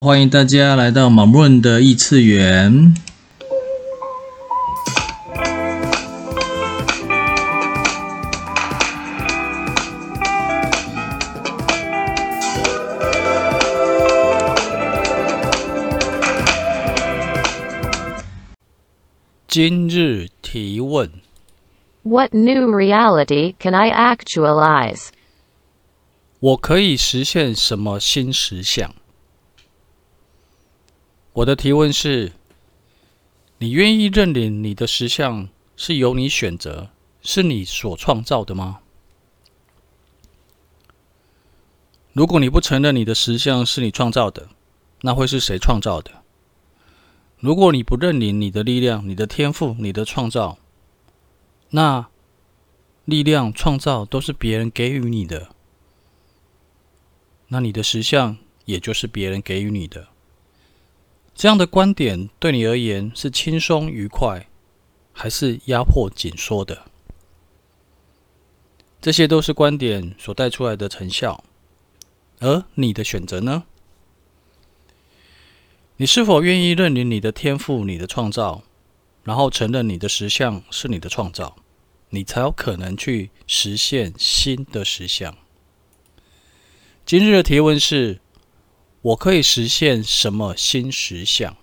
欢迎大家来到马润的异次元。今日提问：What new reality can I actualize？我可以实现什么新实相？我的提问是：你愿意认领你的实相是由你选择，是你所创造的吗？如果你不承认你的实相是你创造的，那会是谁创造的？如果你不认领你的力量、你的天赋、你的创造，那力量创造都是别人给予你的，那你的实相也就是别人给予你的。这样的观点对你而言是轻松愉快，还是压迫紧缩的？这些都是观点所带出来的成效，而你的选择呢？你是否愿意认领你的天赋、你的创造，然后承认你的实相是你的创造，你才有可能去实现新的实相。今日的提问是。我可以实现什么新实相？